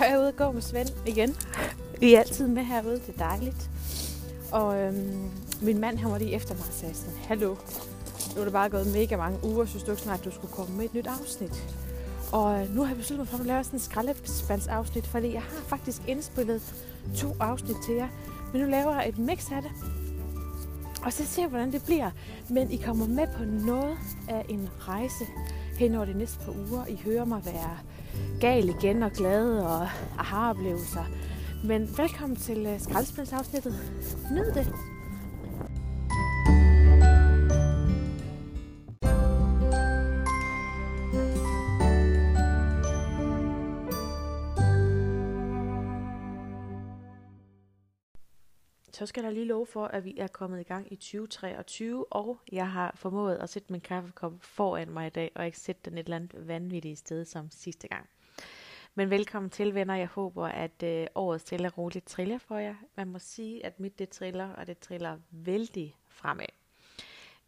Så er jeg ude og gå med Svend igen. Vi er altid med herude, det er dejligt. Og øhm, min mand, han var lige efter mig og sagde sådan, Hallo, nu er det bare gået mega mange uger, synes du ikke snart, du skulle komme med et nyt afsnit? Og øh, nu har jeg besluttet mig for at lave sådan en skraldespandsafsnit, fordi jeg har faktisk indspillet to afsnit til jer. Men nu laver jeg et mix af det. Og så ser hvordan det bliver. Men I kommer med på noget af en rejse hen over de næste par uger. I hører mig være gal igen og glad og aha-oplevelser. Men velkommen til øh, uh, skraldespandsafsnittet. Nyd det! Så skal der lige love for, at vi er kommet i gang i 2023, og jeg har formået at sætte min kaffekop foran mig i dag, og ikke sætte den et eller andet vanvittigt sted som sidste gang. Men velkommen til, venner. Jeg håber, at øh, året stille og roligt triller for jer. Man må sige, at mit det triller, og det triller vældig fremad.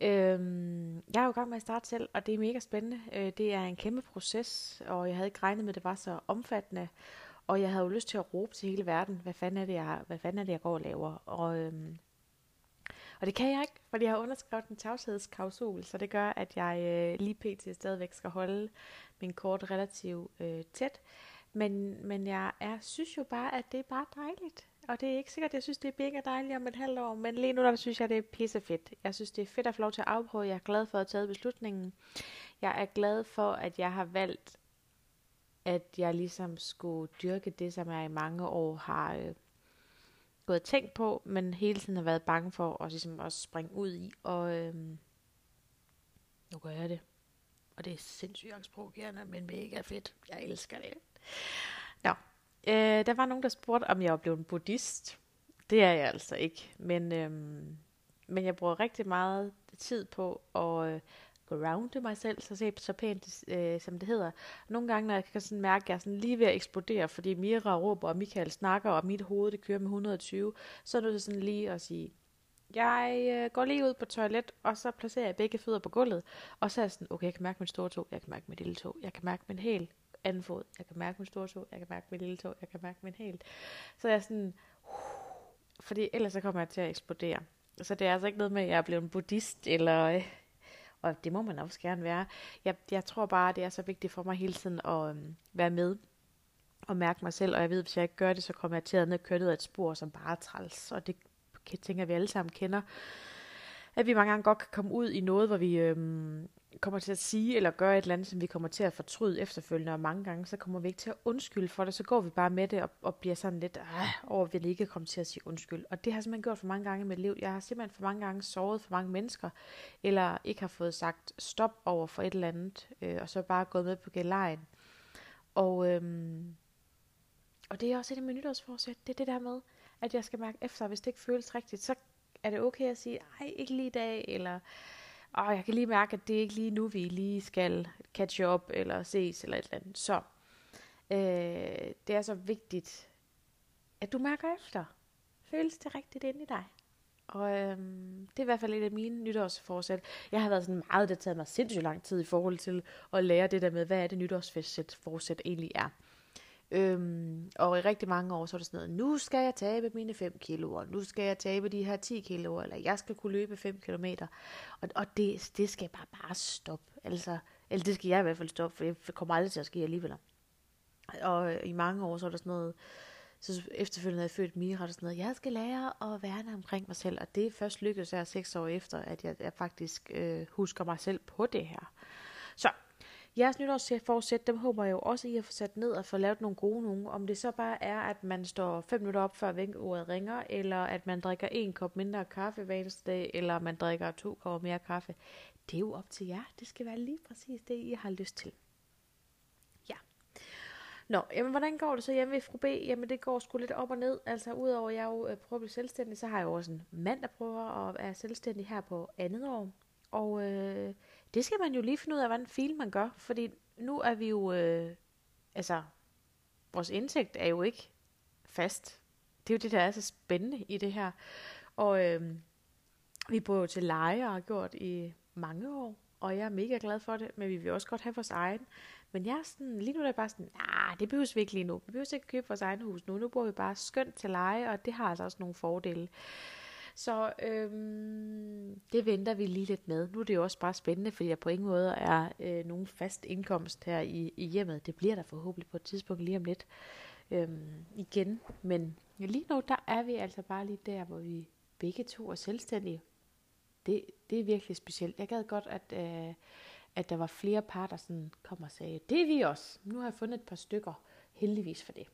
Øhm, jeg er jo i gang med at starte selv, og det er mega spændende. Øh, det er en kæmpe proces, og jeg havde ikke regnet med, at det var så omfattende. Og jeg havde jo lyst til at råbe til hele verden, hvad fanden er det, jeg, hvad fanden er det, jeg går og laver. Og, øhm, og det kan jeg ikke, fordi jeg har underskrevet en tavshedsklausul, så det gør, at jeg øh, lige pt. stadigvæk skal holde min kort relativt øh, tæt. Men, men jeg er, synes jo bare, at det er bare dejligt. Og det er ikke sikkert, at jeg synes, det er mega dejligt om et halvt år, men lige nu der synes jeg, det er pissefedt. Jeg synes, det er fedt at få lov til at afprøve. Jeg er glad for at have taget beslutningen. Jeg er glad for, at jeg har valgt at jeg ligesom skulle dyrke det, som jeg i mange år har øh, gået og tænkt på, men hele tiden har været bange for at, ligesom at springe ud i, og øh, nu gør jeg det. Og det er sindssygt angstprovokerende, men mega fedt. Jeg elsker det. Nå, øh, der var nogen, der spurgte, om jeg var blevet en buddhist. Det er jeg altså ikke, men, øh, men jeg bruger rigtig meget tid på at øh, grounde mig selv, så se så pænt, øh, som det hedder. Nogle gange, når jeg kan sådan mærke, at jeg er sådan lige ved at eksplodere, fordi Mira råber, og Michael snakker, og mit hoved det kører med 120, så er det sådan lige at sige, jeg øh, går lige ud på toilet, og så placerer jeg begge fødder på gulvet, og så er jeg sådan, okay, jeg kan mærke min store tog, jeg kan mærke min lille tog, jeg kan mærke min helt anden fod, jeg kan mærke min store tog, jeg kan mærke min lille tog, jeg kan mærke min helt. Så jeg er sådan, uh, fordi ellers så kommer jeg til at eksplodere. Så det er altså ikke noget med, at jeg er blevet en buddhist, eller øh, og det må man også gerne være. Jeg, jeg tror bare, det er så vigtigt for mig hele tiden at øhm, være med og mærke mig selv, og jeg ved, at hvis jeg ikke gør det, så kommer jeg til at ned og køre ned et spor, som bare er træls, og det tænker vi alle sammen kender. At vi mange gange godt kan komme ud i noget, hvor vi øhm, kommer til at sige eller gøre et eller andet, som vi kommer til at fortryde efterfølgende, og mange gange, så kommer vi ikke til at undskylde for det, så går vi bare med det og, og bliver sådan lidt øh, over, at vi ikke kommer til at sige undskyld. Og det har jeg simpelthen gjort for mange gange i mit liv. Jeg har simpelthen for mange gange såret for mange mennesker, eller ikke har fået sagt stop over for et eller andet, øh, og så bare gået med på gelejen. Og, øhm, og det er også et af mine nytårsforsæt, det er det der med, at jeg skal mærke efter, hvis det ikke føles rigtigt, så er det okay at sige, ej, ikke lige i dag, eller og jeg kan lige mærke, at det er ikke lige nu, vi lige skal catch up eller ses eller et eller andet. Så øh, det er så vigtigt, at du mærker efter. Føles det rigtigt ind i dig? Og øhm, det er i hvert fald et af mine nytårsforsæt. Jeg har været sådan meget, det har taget mig sindssygt lang tid i forhold til at lære det der med, hvad er det nytårsforsæt egentlig er. Øhm, og i rigtig mange år, så er det sådan noget, nu skal jeg tabe mine 5 kilo, og nu skal jeg tabe de her 10 kilo, eller jeg skal kunne løbe 5 kilometer. Og, og det, det skal bare, bare stoppe. Altså, eller det skal jeg i hvert fald stoppe, for det kommer aldrig til at ske alligevel. Og øh, i mange år, så er der sådan noget, så efterfølgende havde jeg født Mira, og sådan noget, jeg skal lære at værne omkring mig selv, og det er først lykkedes her seks år efter, at jeg, jeg faktisk øh, husker mig selv på det her. Så Jeres nytårsforsæt, dem håber jeg jo også, I har fået sat ned og få lavet nogle gode nogle. Om det så bare er, at man står 5 minutter op, før vinkordet ringer, eller at man drikker en kop mindre kaffe hver eneste dag, eller man drikker to kopper mere kaffe. Det er jo op til jer. Det skal være lige præcis det, I har lyst til. Ja. Nå, jamen hvordan går det så hjemme ved fru B? Jamen det går sgu lidt op og ned. Altså udover at jeg jo øh, prøver at blive selvstændig, så har jeg jo også en mand, der prøver at være selvstændig her på andet år. Og øh, det skal man jo lige finde ud af, hvordan fil man gør, fordi nu er vi jo, øh, altså, vores indtægt er jo ikke fast. Det er jo det, der er så spændende i det her. Og øh, vi bor jo til leje og har gjort i mange år. og jeg er mega glad for det, men vi vil også godt have vores egen. Men jeg er sådan, lige nu er jeg bare sådan, nej, det behøves vi ikke lige nu. Vi behøver ikke købe vores egen hus nu. Nu bor vi bare skønt til leje, og det har altså også nogle fordele. Så øhm, det venter vi lige lidt med. Nu er det jo også bare spændende, fordi jeg på ingen måde er øh, nogen fast indkomst her i, i hjemmet. Det bliver der forhåbentlig på et tidspunkt lige om lidt øhm, igen. Men lige nu, der er vi altså bare lige der, hvor vi begge to er selvstændige. Det, det er virkelig specielt. Jeg gad godt, at, øh, at der var flere par, der sådan kom og sagde, det er vi også. Nu har jeg fundet et par stykker. Heldigvis for det.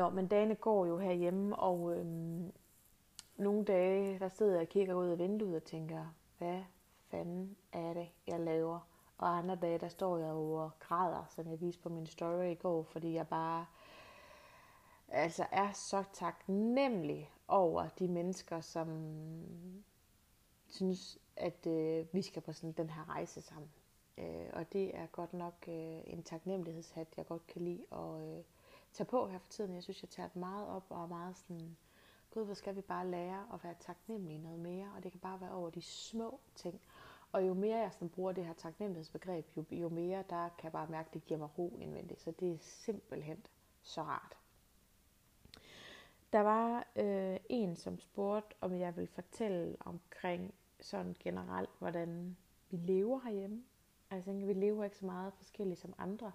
Nå, men dagene går jo herhjemme, og øhm, nogle dage, der sidder jeg og kigger ud af vinduet og tænker, hvad fanden er det, jeg laver? Og andre dage, der står jeg over græder, som jeg viste på min story i går, fordi jeg bare altså er så taknemmelig over de mennesker, som synes, at øh, vi skal på sådan den her rejse sammen. Øh, og det er godt nok øh, en taknemmelighedshat, jeg godt kan lide at øh, tage på her for tiden. Jeg synes, jeg tager det meget op og er meget sådan, gud, hvor skal vi bare lære at være taknemmelige noget mere, og det kan bare være over de små ting. Og jo mere jeg sådan bruger det her taknemmelighedsbegreb, jo, jo mere der kan jeg bare mærke, at det giver mig ro indvendigt. Så det er simpelthen så rart. Der var øh, en, som spurgte, om jeg vil fortælle omkring sådan generelt, hvordan vi lever herhjemme. Altså, vi lever ikke så meget forskelligt som andre.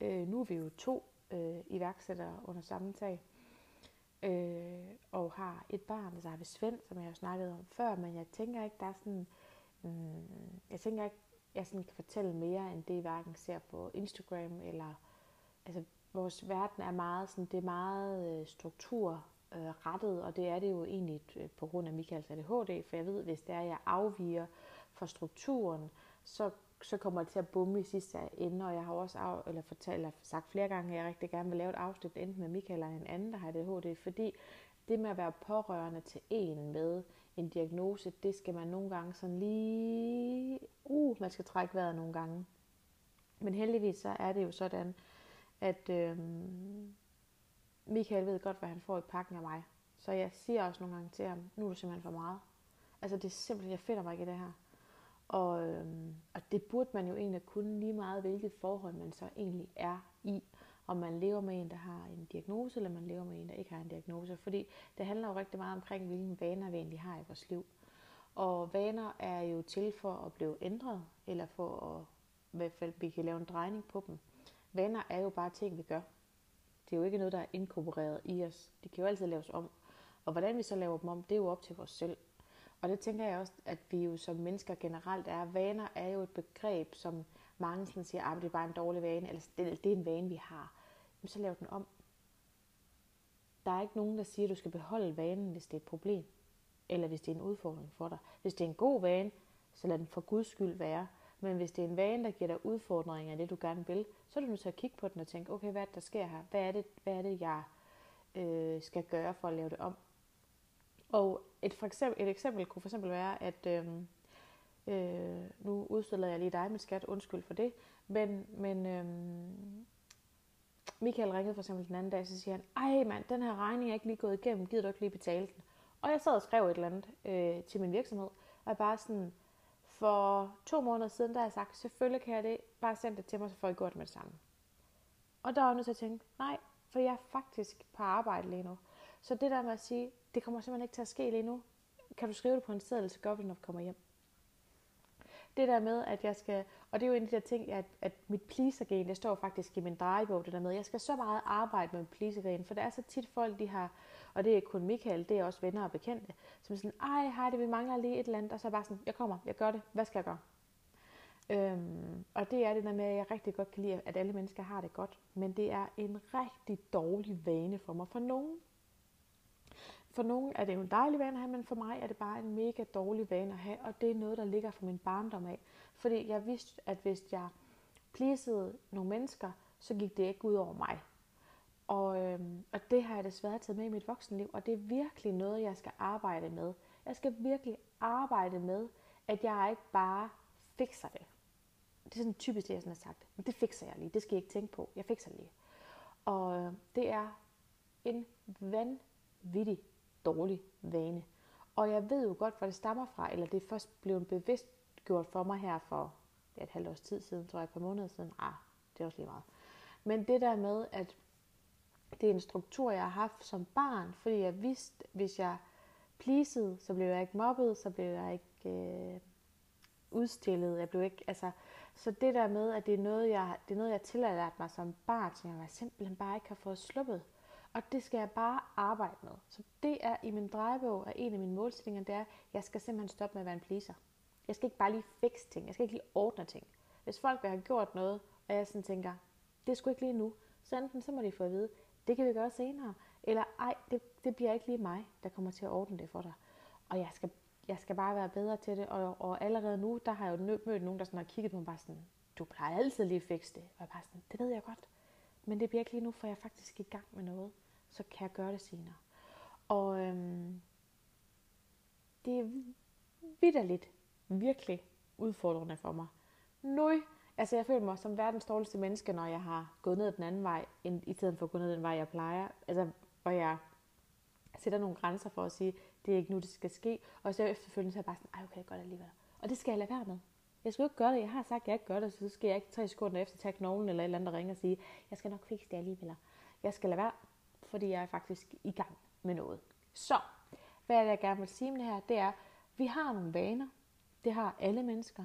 Øh, nu er vi jo to øh, iværksættere under samme tag, øh, og har et barn, der har vi Svend, som jeg har snakket om før, men jeg tænker ikke, der er sådan, mm, jeg tænker ikke, jeg sådan kan fortælle mere, end det I hverken ser på Instagram, eller, altså, vores verden er meget sådan, det er meget øh, strukturrettet, øh, og det er det jo egentlig øh, på grund af Michaels ADHD, for jeg ved, hvis det er, at jeg afviger fra strukturen, så så kommer det til at bumme i sidste ende, og jeg har også af, eller fortalt, eller sagt flere gange, at jeg rigtig gerne vil lave et afsnit enten med Michael eller en anden, der har ADHD, fordi det med at være pårørende til en med en diagnose, det skal man nogle gange sådan lige, uh, man skal trække vejret nogle gange. Men heldigvis så er det jo sådan, at øhm, Michael ved godt, hvad han får i pakken af mig. Så jeg siger også nogle gange til ham, nu er du simpelthen for meget. Altså det er simpelthen, jeg finder mig ikke i det her. Og, øhm, og det burde man jo egentlig kunne lige meget, hvilket forhold man så egentlig er i. Om man lever med en, der har en diagnose, eller man lever med en, der ikke har en diagnose. Fordi det handler jo rigtig meget omkring, hvilke vaner vi egentlig har i vores liv. Og vaner er jo til for at blive ændret, eller for at i hvert fald, vi kan lave en drejning på dem. Vaner er jo bare ting, vi gør. Det er jo ikke noget, der er inkorporeret i os. De kan jo altid laves om. Og hvordan vi så laver dem om, det er jo op til os selv. Og det tænker jeg også, at vi jo som mennesker generelt er. Vaner er jo et begreb, som mange sådan siger, at ah, det er bare en dårlig vane, eller det, det er en vane, vi har. Jamen, så lav den om. Der er ikke nogen, der siger, at du skal beholde vanen, hvis det er et problem. Eller hvis det er en udfordring for dig. Hvis det er en god vane, så lad den for guds skyld være. Men hvis det er en vane, der giver dig udfordringer af det, du gerne vil, så er du nødt til at kigge på den og tænke, okay, hvad er det, der sker her? Hvad er det, hvad er det jeg øh, skal gøre for at lave det om? Og et, for eksempel, et eksempel kunne for eksempel være, at øh, øh, nu udstiller jeg lige dig med skat, undskyld for det, men, men øh, Michael ringede for eksempel den anden dag, så siger han, ej mand, den her regning er ikke lige gået igennem, gider du ikke lige betale den? Og jeg sad og skrev et eller andet øh, til min virksomhed, og jeg bare sådan, for to måneder siden, der har jeg sagt, selvfølgelig kan jeg det, bare send det til mig, så får I gjort det med det samme. Og der var jeg nødt til at tænke, nej, for jeg er faktisk på arbejde lige nu. Så det der med at sige, det kommer simpelthen ikke til at ske lige nu. Kan du skrive det på en seddel, så gør vi det, når vi kommer hjem. Det der med, at jeg skal, og det er jo en af de der ting, at, at mit pleasergen, det står faktisk i min drejebog, det der med, at jeg skal så meget arbejde med mit for der er så tit folk, de har, og det er kun Michael, det er også venner og bekendte, som er sådan, ej, hej, det vi mangler lige et eller andet, og så er bare sådan, jeg kommer, jeg gør det, hvad skal jeg gøre? Øhm, og det er det der med, at jeg rigtig godt kan lide, at alle mennesker har det godt, men det er en rigtig dårlig vane for mig. For nogen for nogen er det jo en dejlig vane at have, men for mig er det bare en mega dårlig vane at have, og det er noget, der ligger fra min barndom af. Fordi jeg vidste, at hvis jeg pleasede nogle mennesker, så gik det ikke ud over mig. Og, øhm, og det har jeg desværre taget med i mit voksenliv, og det er virkelig noget, jeg skal arbejde med. Jeg skal virkelig arbejde med, at jeg ikke bare fikser det. Det er sådan typisk det, jeg sådan har sagt. Men det fikser jeg lige. Det skal jeg ikke tænke på. Jeg fikser det lige. Og øh, det er en vanvittig dårlig vane. Og jeg ved jo godt, hvor det stammer fra, eller det er først blevet bevidst gjort for mig her for ja, et halvt års tid siden, tror jeg, et par måneder siden. Ah, det er også lige meget. Men det der med, at det er en struktur, jeg har haft som barn, fordi jeg vidste, hvis jeg pleasede, så blev jeg ikke mobbet, så blev jeg ikke øh, udstillet. Jeg blev ikke, altså, så det der med, at det er noget, jeg, det er noget, jeg tillader mig som barn, som jeg simpelthen bare ikke har fået sluppet. Og det skal jeg bare arbejde med. Så det er i min drejebog, og en af mine målsætninger, det er, at jeg skal simpelthen stoppe med at være en pleaser. Jeg skal ikke bare lige fikse ting. Jeg skal ikke lige ordne ting. Hvis folk vil have gjort noget, og jeg sådan tænker, det skulle ikke lige nu, så enten så må de få at vide, det kan vi gøre senere, eller ej, det, det bliver ikke lige mig, der kommer til at ordne det for dig. Og jeg skal, jeg skal bare være bedre til det, og, og allerede nu, der har jeg jo mødt nogen, der sådan har kigget på mig bare sådan, du plejer altid lige at fikse det. Og jeg bare sådan, det ved jeg godt, men det bliver ikke lige nu, for jeg er faktisk i gang med noget, så kan jeg gøre det senere. Og øhm, det er vidderligt virkelig udfordrende for mig. Nu, altså jeg føler mig som verdens dårligste menneske, når jeg har gået ned den anden vej, end i stedet for at gå ned den vej, jeg plejer. Altså, hvor jeg sætter nogle grænser for at sige, det er ikke nu, det skal ske. Og så efterfølgende så er jeg bare sådan, ej okay, godt alligevel. Og det skal jeg lade være med. Jeg skal jo ikke gøre det. Jeg har sagt, at jeg ikke gør det, så skal jeg ikke tre sekunder efter tage knoglen eller et eller andet, der ringer og sige, jeg skal nok fikse det alligevel. Jeg skal lade være, fordi jeg er faktisk i gang med noget. Så, hvad er det, jeg gerne vil sige med det her? Det er, vi har nogle vaner, det har alle mennesker.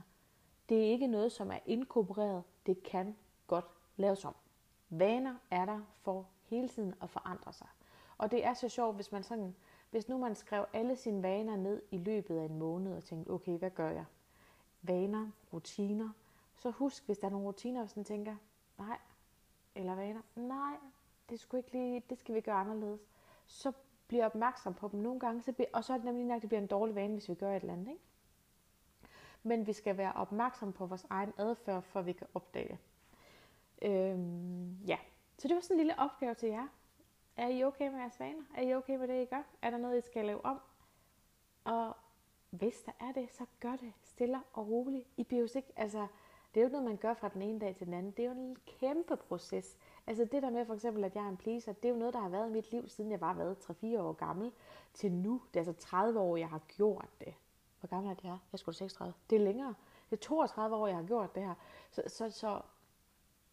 Det er ikke noget, som er inkorporeret. Det kan godt laves om. Vaner er der for hele tiden at forandre sig. Og det er så sjovt, hvis man sådan, hvis nu man skrev alle sine vaner ned i løbet af en måned og tænkte, okay, hvad gør jeg? Vaner, rutiner. Så husk, hvis der er nogle rutiner, hvis man tænker, nej, eller vaner, nej, det, skulle ikke lige, det skal vi gøre anderledes. Så bliver opmærksom på dem nogle gange, så bliver, og så er det nemlig, at det bliver en dårlig vane, hvis vi gør et eller andet. Ikke? Men vi skal være opmærksom på vores egen adfærd, for vi kan opdage. Øhm, ja, så det var sådan en lille opgave til jer. Er I okay med jeres vaner? Er I okay med det, I gør? Er der noget, I skal lave om? Og hvis der er det, så gør det stille og roligt. I bliver ikke, altså, det er jo ikke noget, man gør fra den ene dag til den anden. Det er jo en kæmpe proces. Altså det der med for eksempel, at jeg er en pleaser, det er jo noget, der har været i mit liv, siden jeg var været 3-4 år gammel, til nu. Det er altså 30 år, jeg har gjort det. Hvor gammel er det her? Jeg skulle 36. Det er længere. Det er 32 år, jeg har gjort det her. Så, så, så,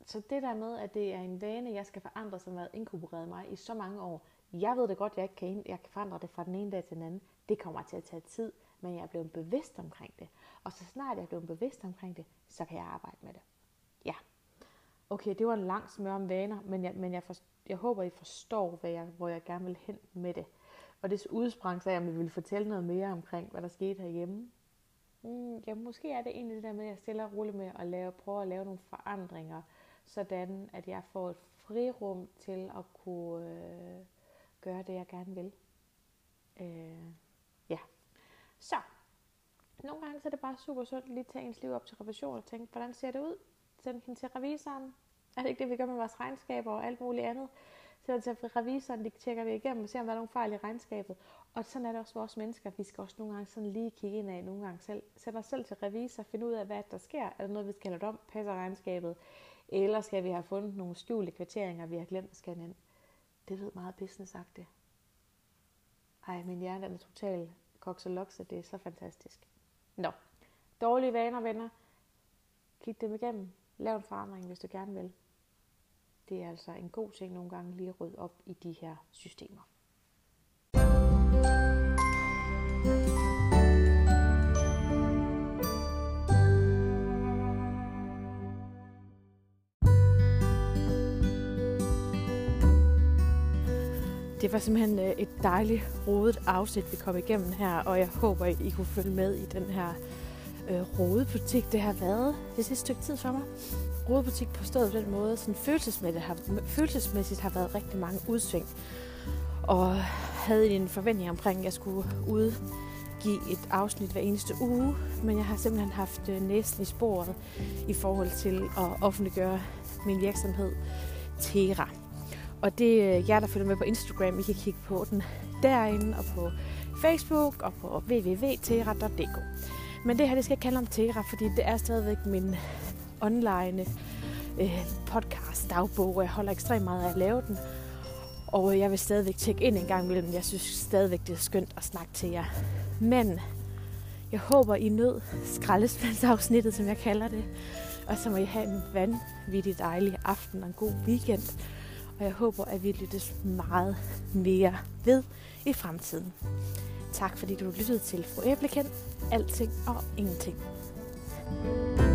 så det der med, at det er en vane, jeg skal forandre, som har været inkorporeret mig i så mange år. Jeg ved det godt, jeg ikke kan, jeg kan forandre det fra den ene dag til den anden. Det kommer til at tage tid, men jeg er blevet bevidst omkring det. Og så snart jeg er blevet bevidst omkring det, så kan jeg arbejde med det. Ja. Okay, det var en lang smør om vaner, men jeg, men jeg, for, jeg håber, I forstår, hvad jeg, hvor jeg gerne vil hen med det. Og det udsprang sig, om jeg ville fortælle noget mere omkring, hvad der skete herhjemme. Mm, ja, måske er det egentlig det der med, at jeg stiller og roligt med at lave, prøve at lave nogle forandringer, sådan at jeg får et frirum til at kunne øh, gøre det, jeg gerne vil. Øh. Så, nogle gange så er det bare super sundt lige tage ens liv op til revision og tænke, hvordan ser det ud? Send den til revisoren. Er det ikke det, vi gør med vores regnskaber og alt muligt andet? Så til revisoren, de tjekker vi igennem og ser, om der er nogle fejl i regnskabet. Og sådan er det også vores mennesker. Vi skal også nogle gange sådan lige kigge ind af, nogle gange selv. Sætte os selv til revisor, finde ud af, hvad der sker. Er der noget, vi skal have om? Passer regnskabet? Eller skal vi have fundet nogle skjulte kvitteringer, vi har glemt at scanne ind? Det ved meget businessagtigt. Ej, min hjerne er totalt koks og lokse. Det er så fantastisk. Nå, dårlige vaner, venner. Kig dem igennem. Lav en forandring, hvis du gerne vil det er altså en god ting nogle gange lige at rydde op i de her systemer. Det var simpelthen øh, et dejligt rodet afsnit, vi kom igennem her, og jeg håber, I kunne følge med i den her øh, rodebutik, det har været det sidste stykke tid for mig rodebutik stået på den måde, sådan følelsesmæssigt har, følelsesmæssigt har været rigtig mange udsving. Og havde en forventning omkring, at jeg skulle udgive et afsnit hver eneste uge. Men jeg har simpelthen haft øh, næsten i sporet i forhold til at offentliggøre min virksomhed Tera. Og det er jer, der følger med på Instagram, I kan kigge på den derinde og på Facebook og på www.tera.dk. Men det her, det skal ikke handle om Tera, fordi det er stadigvæk min online øh, podcast dagbog, og jeg holder ekstremt meget af at lave den. Og jeg vil stadigvæk tjekke ind en gang imellem. Jeg synes stadigvæk, det er skønt at snakke til jer. Men jeg håber, I nød skraldespandsafsnittet, som jeg kalder det. Og så må I have en vanvittig dejlig aften og en god weekend. Og jeg håber, at vi lyttes meget mere ved i fremtiden. Tak fordi du lyttede til Fru Æblekendt. Alting og ingenting. thank you